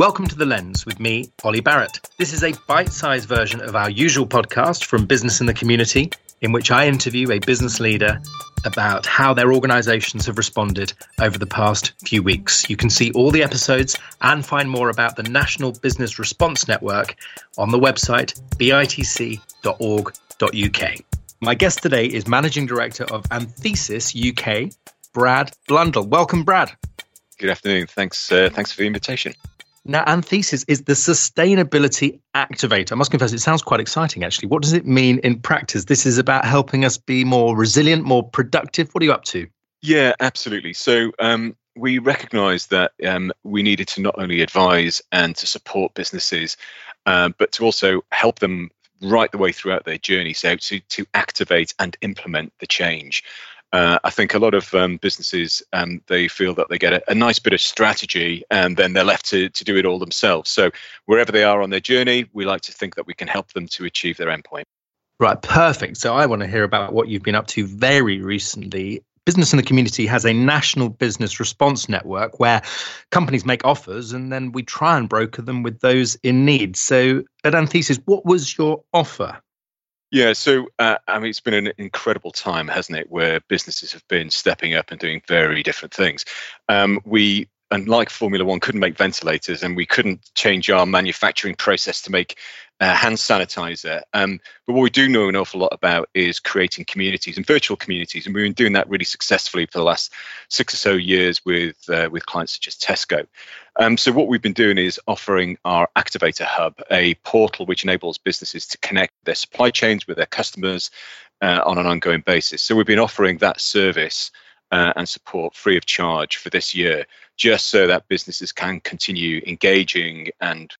Welcome to The Lens with me, Oli Barrett. This is a bite sized version of our usual podcast from Business in the Community, in which I interview a business leader about how their organizations have responded over the past few weeks. You can see all the episodes and find more about the National Business Response Network on the website bitc.org.uk. My guest today is Managing Director of Anthesis UK, Brad Blundell. Welcome, Brad. Good afternoon. Thanks. Uh, thanks for the invitation. Now, Anthesis is the sustainability activator. I must confess, it sounds quite exciting, actually. What does it mean in practice? This is about helping us be more resilient, more productive. What are you up to? Yeah, absolutely. So, um, we recognized that um, we needed to not only advise and to support businesses, uh, but to also help them right the way throughout their journey. So, to, to activate and implement the change. Uh, I think a lot of um, businesses um, they feel that they get a, a, nice bit of strategy and then they're left to to do it all themselves. So wherever they are on their journey, we like to think that we can help them to achieve their endpoint. Right, perfect. So I want to hear about what you've been up to very recently. Business in the Community has a national business response network where companies make offers and then we try and broker them with those in need. So at Anthesis, what was your offer? Yeah, so uh, I mean, it's been an incredible time, hasn't it, where businesses have been stepping up and doing very different things. Um, we unlike Formula One, couldn't make ventilators, and we couldn't change our manufacturing process to make uh, hand sanitizer. Um, but what we do know an awful lot about is creating communities and virtual communities, and we've been doing that really successfully for the last six or so years with uh, with clients such as Tesco. Um, so what we've been doing is offering our Activator Hub, a portal which enables businesses to connect their supply chains with their customers uh, on an ongoing basis. So we've been offering that service. Uh, and support free of charge for this year, just so that businesses can continue engaging and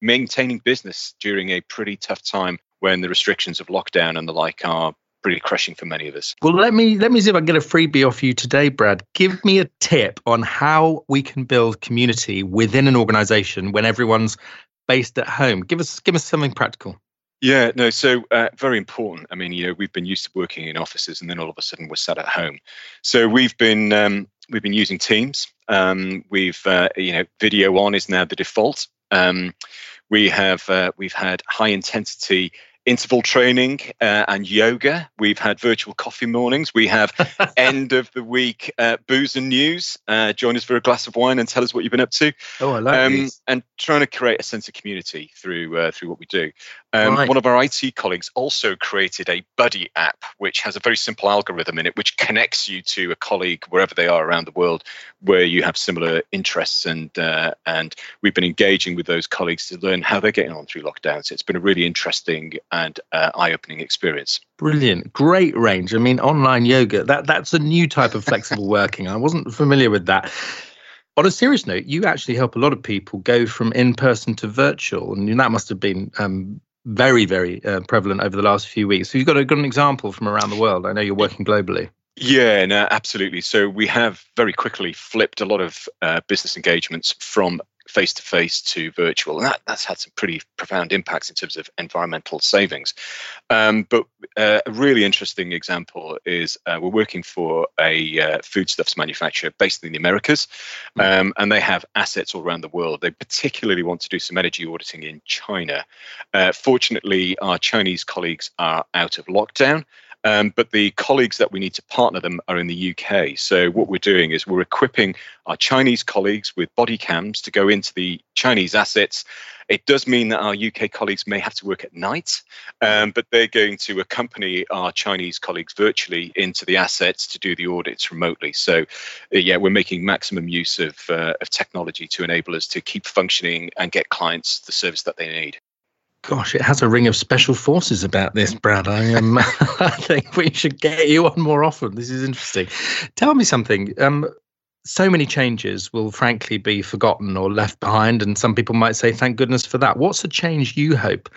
maintaining business during a pretty tough time when the restrictions of lockdown and the like are pretty crushing for many of us. Well, let me let me see if I can get a freebie off you today, Brad. Give me a tip on how we can build community within an organization when everyone's based at home. Give us give us something practical. Yeah, no, so uh, very important. I mean, you know, we've been used to working in offices, and then all of a sudden we're sat at home. So we've been um, we've been using Teams. Um, we've uh, you know, video on is now the default. Um, we have uh, we've had high intensity interval training uh, and yoga. We've had virtual coffee mornings. We have end of the week uh, booze and news. Uh, join us for a glass of wine and tell us what you've been up to. Oh, I like um, these. And trying to create a sense of community through uh, through what we do. Um, right. One of our IT colleagues also created a buddy app, which has a very simple algorithm in it, which connects you to a colleague wherever they are around the world, where you have similar interests. And uh, and we've been engaging with those colleagues to learn how they're getting on through lockdown. So it's been a really interesting and uh, eye-opening experience. Brilliant, great range. I mean, online yoga that that's a new type of flexible working. I wasn't familiar with that. On a serious note, you actually help a lot of people go from in-person to virtual, and that must have been um, very, very uh, prevalent over the last few weeks. So you've got a got an example from around the world. I know you're working globally. Yeah, no, absolutely. So we have very quickly flipped a lot of uh, business engagements from face to face to virtual, and that, that's had some pretty profound impacts in terms of environmental savings. Um, but uh, a really interesting example is uh, we're working for a uh, foodstuffs manufacturer based in the Americas, hmm. um, and they have assets all around the world. They particularly want to do some energy auditing in China. Uh, fortunately, our Chinese colleagues are out of lockdown. Um, but the colleagues that we need to partner them are in the UK. So what we're doing is we're equipping our Chinese colleagues with body cams to go into the Chinese assets. It does mean that our UK colleagues may have to work at night, um, but they're going to accompany our Chinese colleagues virtually into the assets to do the audits remotely. So, uh, yeah, we're making maximum use of, uh, of technology to enable us to keep functioning and get clients the service that they need. Gosh, it has a ring of special forces about this, Brad. I, um, I think we should get you on more often. This is interesting. Tell me something. Um, so many changes will frankly be forgotten or left behind, and some people might say, "Thank goodness for that." What's a change you hope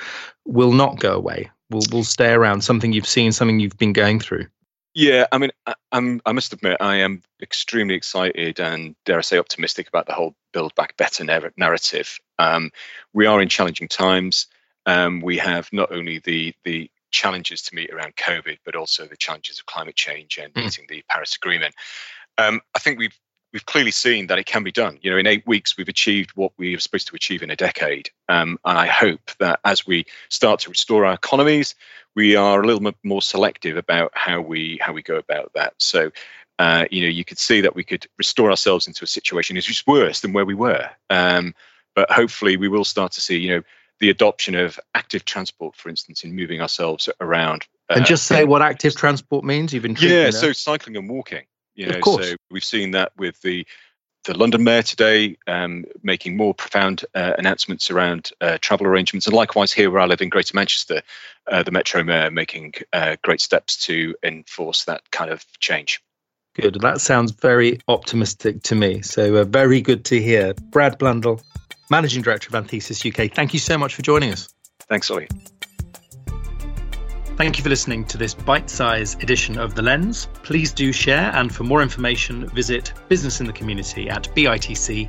will not go away? Will will stay around? Something you've seen, something you've been going through. Yeah, I mean, I, am I must admit, I am extremely excited and dare I say optimistic about the whole Build Back Better narrative. Um, we are in challenging times. Um, we have not only the the challenges to meet around COVID, but also the challenges of climate change and mm. meeting the Paris Agreement. Um, I think we've we've clearly seen that it can be done. You know, in eight weeks, we've achieved what we were supposed to achieve in a decade. Um, and I hope that as we start to restore our economies, we are a little bit more selective about how we how we go about that. So, uh, you know, you could see that we could restore ourselves into a situation which is worse than where we were. Um, but hopefully, we will start to see, you know, the adoption of active transport, for instance, in moving ourselves around. Uh, and just say what active transport means. You've been yeah, so cycling and walking. You know, of course. so we've seen that with the the London Mayor today um, making more profound uh, announcements around uh, travel arrangements, and likewise here where I live in Greater Manchester, uh, the Metro Mayor making uh, great steps to enforce that kind of change. Good. That sounds very optimistic to me. So uh, very good to hear. Brad Blundell, Managing Director of Anthesis UK. Thank you so much for joining us. Thanks, Oli. Thank you for listening to this bite sized edition of The Lens. Please do share, and for more information, visit Business in the Community at bitc.org.uk.